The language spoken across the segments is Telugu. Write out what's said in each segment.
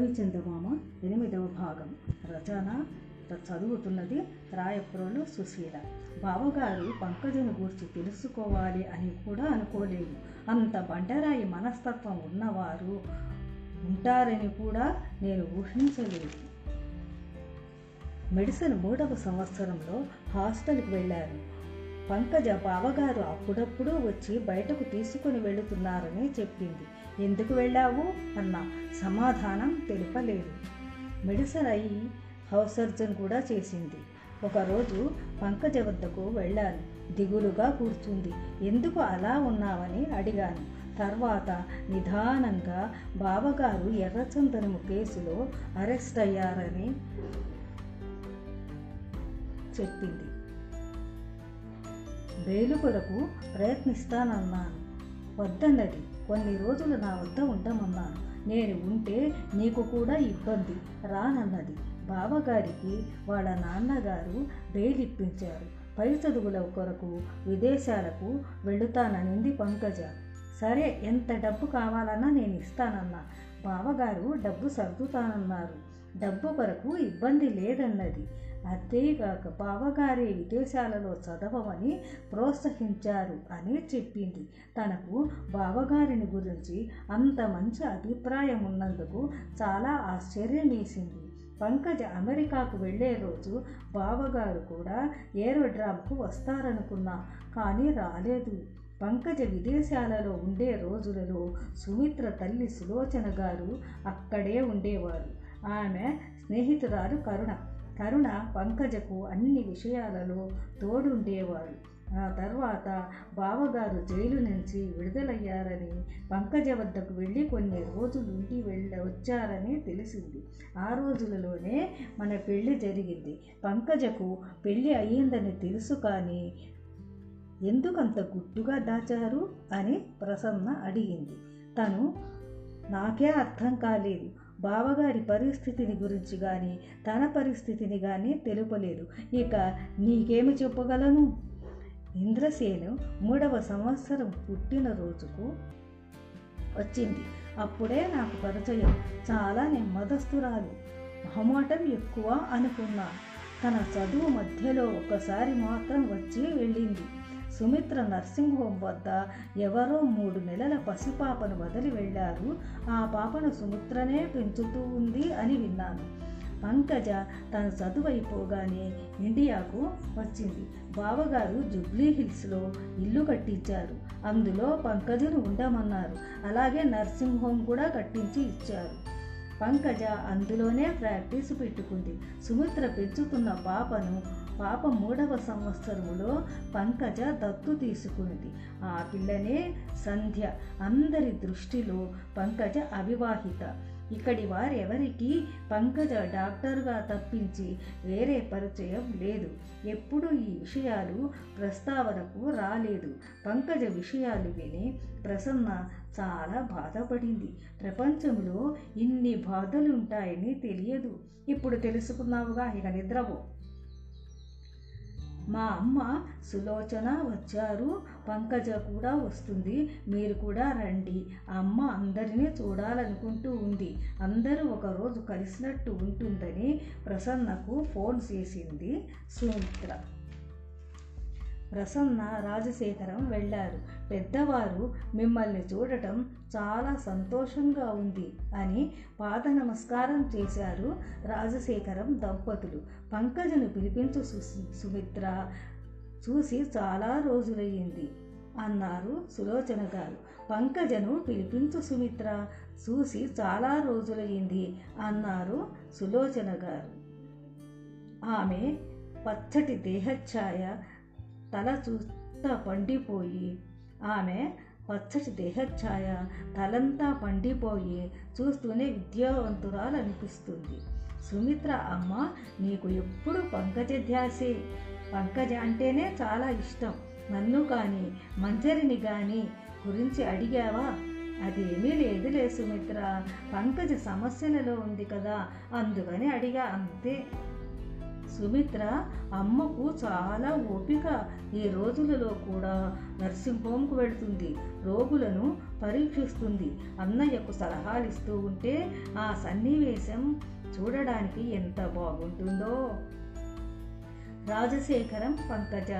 అడవి చందమామ ఎనిమిదవ భాగం. రచన చదువుతున్నది రాయప్రోలు సుశీల. బావగారు పంకజను గూర్చి తెలుసుకోవాలి అని కూడా అనుకోలేదు. అంత బండరాయి మనస్తత్వం ఉన్నవారు ఉంటారని కూడా నేను ఊహించలేదు. మెడిసిన్ మూడవ సంవత్సరంలో హాస్టల్కి వెళ్ళారు. పంకజ బావగారు అప్పుడప్పుడు వచ్చి బయటకు తీసుకుని వెళుతున్నారని చెప్పింది. ఎందుకు వెళ్ళావు? అన్న సమాధానం తెలుపలేదు. మెడిసిన్ అయి హౌస్ సర్జన్ కూడా చేసింది. ఒకరోజు పంకజ వద్దకు వెళ్ళాను. దిగులుగా కూర్చుంది. ఎందుకు అలా ఉన్నావని అడిగాను. తర్వాత నిదానంగా బావగారు ఎర్రచందనము కేసులో అరెస్ట్ అయ్యారని చెప్పింది. బెయిలు కొరకు ప్రయత్నిస్తానన్నాను. వద్దన్నది. కొన్ని రోజులు నా వద్ద ఉండమన్నాను నేను ఉంటే నీకు కూడా ఇబ్బంది. రానన్నది. బావగారికి వాళ్ళ నాన్నగారు బేలిప్పించారు. పై చదువుల కొరకు విదేశాలకు వెళుతాననింది పంకజ. సరే ఎంత డబ్బు కావాలన్నా నేను ఇస్తానన్నా బావగారు డబ్బు సర్దుతానన్నారు. డబ్బు కొరకు ఇబ్బంది లేదన్నది. అంతేగాక బావగారి విదేశాలలో చదవమని ప్రోత్సహించారు అని చెప్పింది. తనకు బావగారిని గురించి అంత మంచి అభిప్రాయం ఉన్నందుకు చాలా ఆశ్చర్యం వేసింది పంకజ అమెరికాకు వెళ్ళే రోజు బావగారు కూడా ఏరోడ్రామ్కు వస్తారనుకున్నా కానీ రాలేదు. పంకజ విదేశాలలో ఉండే రోజులలో సుమిత్ర తల్లి సులోచన గారు అక్కడే ఉండేవారు. ఆమె స్నేహితురాలు కరుణ. కరుణ పంకజకు అన్ని విషయాలలో తోడుండేవాడు. ఆ తర్వాత బావగారు జైలు నుంచి విడుదలయ్యారని పంకజ వద్దకు వెళ్ళి కొన్ని రోజులు ఇంటి వెళ్ళ వచ్చారని తెలిసింది. ఆ రోజులలోనే మన పెళ్ళి జరిగింది. పంకజకు పెళ్ళి అయ్యిందని తెలుసు కానీ ఎందుకంత గుట్టుగా దాచారు అని ప్రసన్న అడిగింది. తను నాకే అర్థం కాలేదు. బావగారి పరిస్థితిని గురించి కానీ తన పరిస్థితిని కానీ తెలుపలేదు. ఇక నీకేమి చెప్పగలను? ఇంద్రసేను మూడవ సంవత్సరం పుట్టినరోజుకు వచ్చింది. అప్పుడే నాకు పరిచయం. చాలా నెమ్మదస్తురాలు. మొహమాటం ఎక్కువ అనుకున్నా. తన చదువు మధ్యలో ఒకసారి మాత్రం వచ్చి వెళ్ళింది. సుమిత్ర నర్సింగ్ హోమ్ వద్ద ఎవరో మూడు నెలల పసిపాపను వదిలి వెళ్ళారు. ఆ పాపను సుమిత్రనే పెంచుతూ ఉంది అని విన్నాను. పంకజ తన చదువు అయిపోగానే ఇండియాకు వచ్చింది. బావగారు జుబ్లీ హిల్స్లో ఇల్లు కట్టించారు. అందులో పంకజను ఉండమన్నారు. అలాగే నర్సింగ్ హోమ్ కూడా కట్టించి ఇచ్చారు. పంకజ అందులోనే ప్రాక్టీస్ పెట్టుకుంది. సుమిత్ర పెంచుతున్న పాపను పాప మూడవ సంవత్సరములో పంకజ దత్తు తీసుకుంది ఆ పిల్లనే సంధ్య. అందరి దృష్టిలో పంకజ అవివాహిత. ఇక్కడి వారెవరికి పంకజ డాక్టర్గా తప్పించి వేరే పరిచయం లేదు. ఎప్పుడు ఈ విషయాలు ప్రస్తావనకు రాలేదు. పంకజ విషయాలు విని ప్రసన్న చాలా బాధపడింది. ప్రపంచంలో ఇన్ని బాధలుంటాయని తెలియదు. ఇప్పుడు తెలుసుకున్నావుగా ఇక నిద్రపో. మా అమ్మ సులోచన వచ్చారు. పంకజ కూడా వస్తుంది. మీరు కూడా రండి. అమ్మ అందరినీ చూడాలనుకుంటూ ఉంది. అందరూ ఒకరోజు కలిసినట్టు ఉంటుందని ప్రసన్నకు ఫోన్ చేసింది సుమిత్ర. ప్రసన్న రాజశేఖరం వెళ్ళారు. పెద్దవారు మిమ్మల్ని చూడటం చాలా సంతోషంగా ఉంది అని పాద నమస్కారం చేశారు రాజశేఖరం దంపతులు. పంకజను పిలిపించు సుమిత్ర చూసి చాలా రోజులయ్యింది అన్నారు సులోచన గారు. పంకజను పిలిపించు సుమిత్ర చూసి చాలా రోజులయ్యింది అన్నారు సులోచన గారు. ఆమె పచ్చటి దేహఛాయ తల చూస్తా పండిపోయి ఆమె పచ్చటి దేహఛాయ తలంతా పండిపోయి చూస్తూనే విద్యావంతురాలు అనిపిస్తుంది సుమిత్ర అమ్మ నీకు ఎప్పుడు పంకజ ధ్యాసే పంకజ అంటేనే చాలా ఇష్టం. నన్ను కానీ మంజరిని కానీ గురించి అడిగావా? అదేమీ లేదులే సుమిత్ర. పంకజ సమస్యలలో ఉంది కదా అందుకని అడిగా అంతే. సుమిత్ర అమ్మకు చాలా ఓపిక. ఈ రోజులలో కూడా నర్సింగ్ హోమ్కు వెళుతుంది. రోగులను పరీక్షిస్తుంది. అన్నయ్యకు సలహాలు ఇస్తూ ఉంటే ఆ సన్నివేశం చూడడానికి ఎంత బాగుంటుందో. రాజశేఖరం పంకజ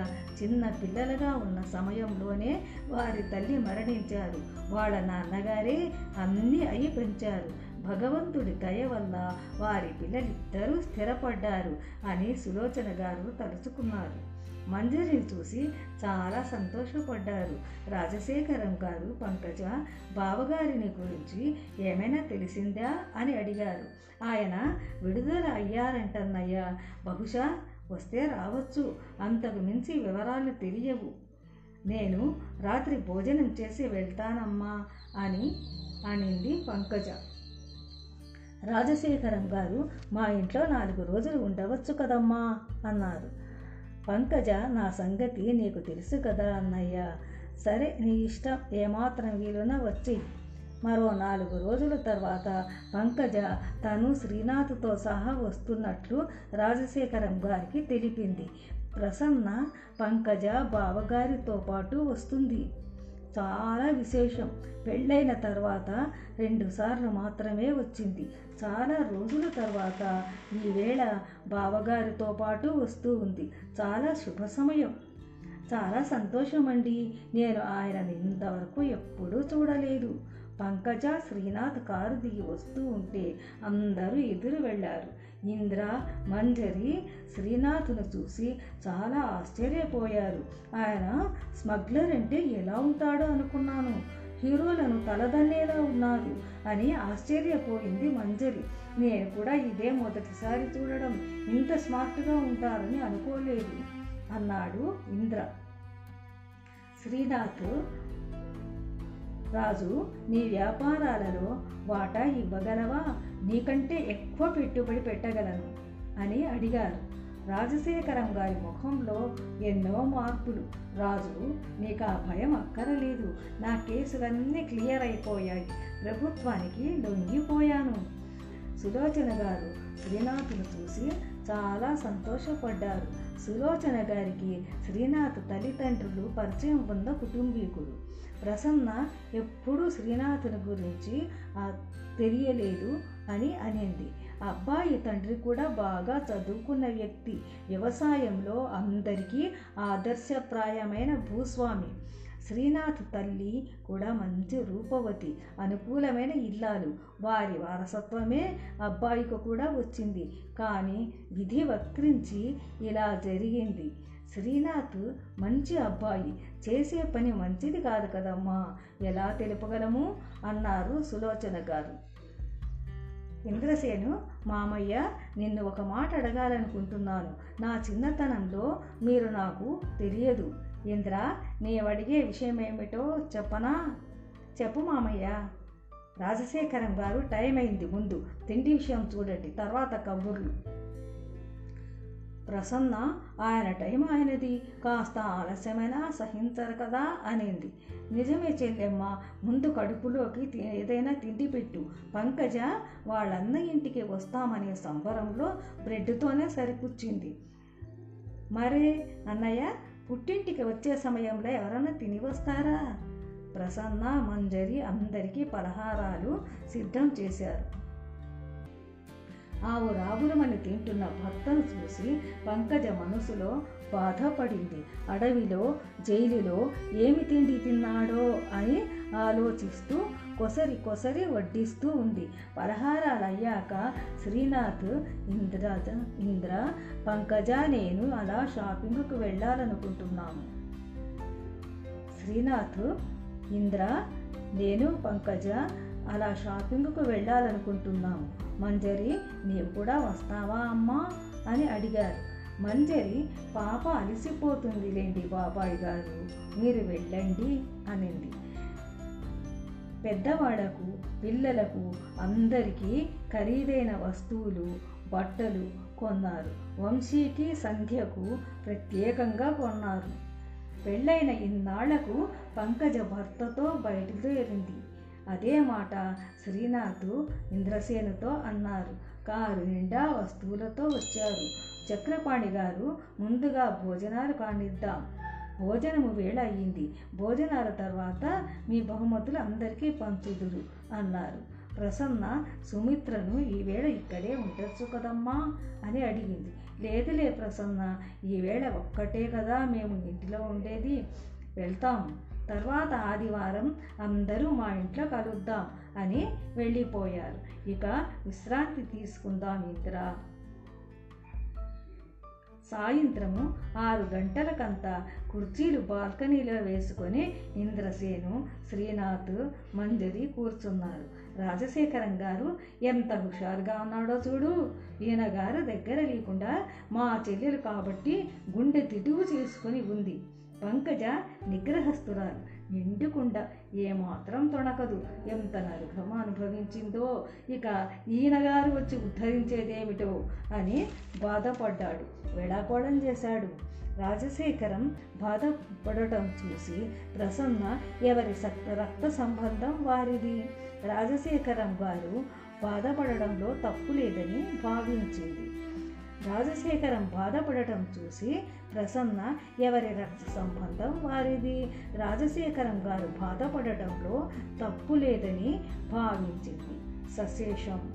చిన్న పిల్లలుగా ఉన్న సమయంలోనే వారి తల్లి మరణించారు. వాళ్ళ నాన్నగారే అన్నీ అయి పెంచారు. భగవంతుడి దయ వల్ల వారి పిల్లలిద్దరూ స్థిరపడ్డారు అని సులోచన గారు తలుచుకున్నారు. మంజరిని చూసి చాలా సంతోషపడ్డారు. రాజశేఖరం గారు పంకజ బావగారిని గురించి ఏమైనా తెలిసిందా అని అడిగారు. ఆయన విడుదల అయ్యారంటన్నయ్యా బహుశా వస్తే రావచ్చు. అంతకు మించి వివరాలు తెలియవు. నేను రాత్రి భోజనం చేసి వెళ్తానమ్మా అని అనింది పంకజ. రాజశేఖరం గారు మా ఇంట్లో నాలుగు రోజులు ఉండవచ్చు కదమ్మా అన్నారు. పంకజ నా సంగతి నీకు తెలుసు కదా అన్నయ్య. సరే నీ ఇష్టం ఏమాత్రం వీలున వచ్చి. మరో నాలుగు రోజుల తర్వాత పంకజ తను శ్రీనాథ్తో సహా వస్తున్నట్లు రాజశేఖరం గారికి తెలిపింది. ప్రసన్న పంకజ బావగారితో పాటు వస్తుంది. చాలా విశేషం. పెళ్ళైన తర్వాత రెండుసార్లు మాత్రమే వచ్చింది. చాలా రోజుల తర్వాత ఈవేళ బావగారితో పాటు వస్తూ ఉంది. చాలా శుభ సమయం. చాలా సంతోషం అండి నేను ఆయనని ఇంతవరకు ఎప్పుడూ చూడలేదు. పంకజ శ్రీనాథ్ కారు దిగి వస్తూ ఉంటే అందరూ ఎదురు వెళ్ళారు ఇంద్ర మంజరి శ్రీనాథ్ను చూసి చాలా ఆశ్చర్యపోయారు. ఆయన స్మగ్లర్ అంటే ఎలా ఉంటాడో అనుకున్నాను. హీరోలను తలదన్నేలా ఉన్నారు అని ఆశ్చర్యపోయింది మంజరి. నేను కూడా ఇదే మొదటిసారి చూడడం. ఇంత స్మార్ట్గా ఉంటారని అనుకోలేదు అన్నాడు ఇంద్ర. శ్రీనాథ్ రాజు నీ వ్యాపారాలలో వాటా ఇవ్వగలవా? నీకంటే ఎక్కువ పెట్టుబడి పెట్టగలను అని అడిగారు. రాజశేఖరం గారి ముఖంలో ఎన్నో మార్పులు. రాజు నీకు ఆ భయం అక్కరలేదు. నా కేసులన్నీ క్లియర్ అయిపోయాయి. ప్రభుత్వానికి లొంగిపోయాను. సులోచన గారు శ్రీనాథును చూసి చాలా సంతోషపడ్డారు. సులోచన గారికి శ్రీనాథ్ తల్లిదండ్రులు పరిచయం ఉన్న కుటుంబీకుడు ప్రసన్న ఎప్పుడూ శ్రీనాథుని గురించి తెలియలేదు అని అనింది. అబ్బాయి తండ్రి కూడా బాగా చదువుకున్న వ్యక్తి. వ్యవసాయంలో అందరికీ ఆదర్శప్రాయమైన భూస్వామి. శ్రీనాథ్ తల్లి కూడా మంచి రూపవతి అనుకూలమైన ఇల్లాలు. వారి వారసత్వమే అబ్బాయికి కూడా వచ్చింది. కానీ విధి వక్రించి ఇలా జరిగింది. శ్రీనాథ్ మంచి అబ్బాయి. చేసే పని మంచిది కాదు కదమ్మా. ఎలా తెలుపగలము? అన్నారు సులోచన గారు. ఇంద్రసేను మామయ్య నిన్ను ఒక మాట అడగాలనుకుంటున్నాను. నా చిన్నతనంలో మీరు నాకు తెలియదు. ఇంద్ర నీవడిగే విషయం ఏమిటో చెప్పనా? చెప్పు మామయ్య. రాజశేఖరం గారు టైం అయింది ముందు. తిండి విషయం చూడండి. తర్వాత కబుర్లు. ప్రసన్న ఆయన టైం ఆయనది కాస్త ఆలస్యమైనా సహించరు కదా అనింది. నిజమే చెల్లెమ్మ ముందు కడుపులోకి ఏదైనా తిండి పెట్టు. పంకజ వాళ్ళన్న ఇంటికి వస్తామనే సంబరంలో బ్రెడ్తోనే సరిపుచ్చింది. మరే అన్నయ్య పుట్టింటికి వచ్చే సమయంలో ఎవరైనా తిని వస్తారా? ప్రసన్న మంజరి అందరికీ పలహారాలు సిద్ధం చేశారు. ఆవు రాగులమని తింటున్న భర్తను చూసి పంకజ మనసులో బాధపడింది. అడవిలో జైలులో ఏమి తిండి తిన్నాడో అని ఆలోచిస్తూ కొసరి కొసరి వడ్డిస్తూ ఉంది. పలహారాలు అయ్యాక శ్రీనాథ్ ఇంద్ర ఇంద్ర పంకజ నేను అలా షాపింగ్కు వెళ్ళాలనుకుంటున్నాము. శ్రీనాథ్ ఇంద్ర నేను పంకజ అలా షాపింగ్కు వెళ్ళాలనుకుంటున్నాము. మంజరి నీవు కూడా వస్తావా అమ్మా? అని అడిగారు. మంజరి పాప అలసిపోతుందిలేండి బాబాయ్ గారు మీరు వెళ్ళండి అనింది. పెద్దవాళ్ళకు పిల్లలకు అందరికీ ఖరీదైన వస్తువులు బట్టలు కొన్నారు. వంశీకి సంధ్యకు ప్రత్యేకంగా కొన్నారు. పెళ్ళైన ఇన్నాళ్ళకు పంకజ భర్తతో బయలుదేరింది. అదే మాట శ్రీనాథ్ ఇంద్రసేనుతో అన్నారు. కారు నిండా వస్తువులతో వచ్చారు. చక్రపాణి గారు ముందుగా భోజనాలు కానిద్దాం. భోజనము వేళ అయ్యింది భోజనాల తర్వాత మీ బహుమతులు అందరికీ పంచుదురు అన్నారు. ప్రసన్న సుమిత్రను ఈవేళ ఇక్కడే ఉండొచ్చు కదమ్మా అని అడిగింది. లేదులే ప్రసన్న ఈవేళ ఒక్కటే కదా మేము ఇంటిలో ఉండేది. వెళ్తాం. తర్వాత ఆదివారం అందరూ మా ఇంట్లో కలుద్దాం అని వెళ్ళిపోయారు. ఇక విశ్రాంతి తీసుకుందాం ఇంద్ర. సాయంత్రము ఆరు గంటలకంతా కుర్చీలు బాల్కనీలో వేసుకొని ఇంద్రసేను శ్రీనాథ్ మంజరి కూర్చున్నారు. రాజశేఖరం గారు ఎంత హుషారుగా ఉన్నాడో చూడు. ఈయన గారు దగ్గర లేకుండా మా చెల్లెలు కాబట్టి గుండె తిటువు చేసుకొని ఉంది. పంకజ నిగ్రహస్థురాలు నిండుకుండా ఏమాత్రం తొణకదు. ఎంత నరకం అనుభవించిందో. ఇక ఈయనగారు వచ్చి ఉద్ధరించేదేమిటో అని బాధపడ్డాడు. వేళాకోళం చేశాడు. రాజశేఖరం బాధపడటం చూసి ప్రసన్న ఎవరి సక్త రక్త సంబంధం వారిది? రాజశేఖరం గారు బాధపడడంలో తప్పు లేదని భావించింది. రాజశేఖరం బాధపడటం చూసి ప్రసన్న ఎవరి రక్త సంబంధం వారిది? రాజశేఖరం గారు బాధపడటంలో తప్పు లేదని భావించింది. సశేషం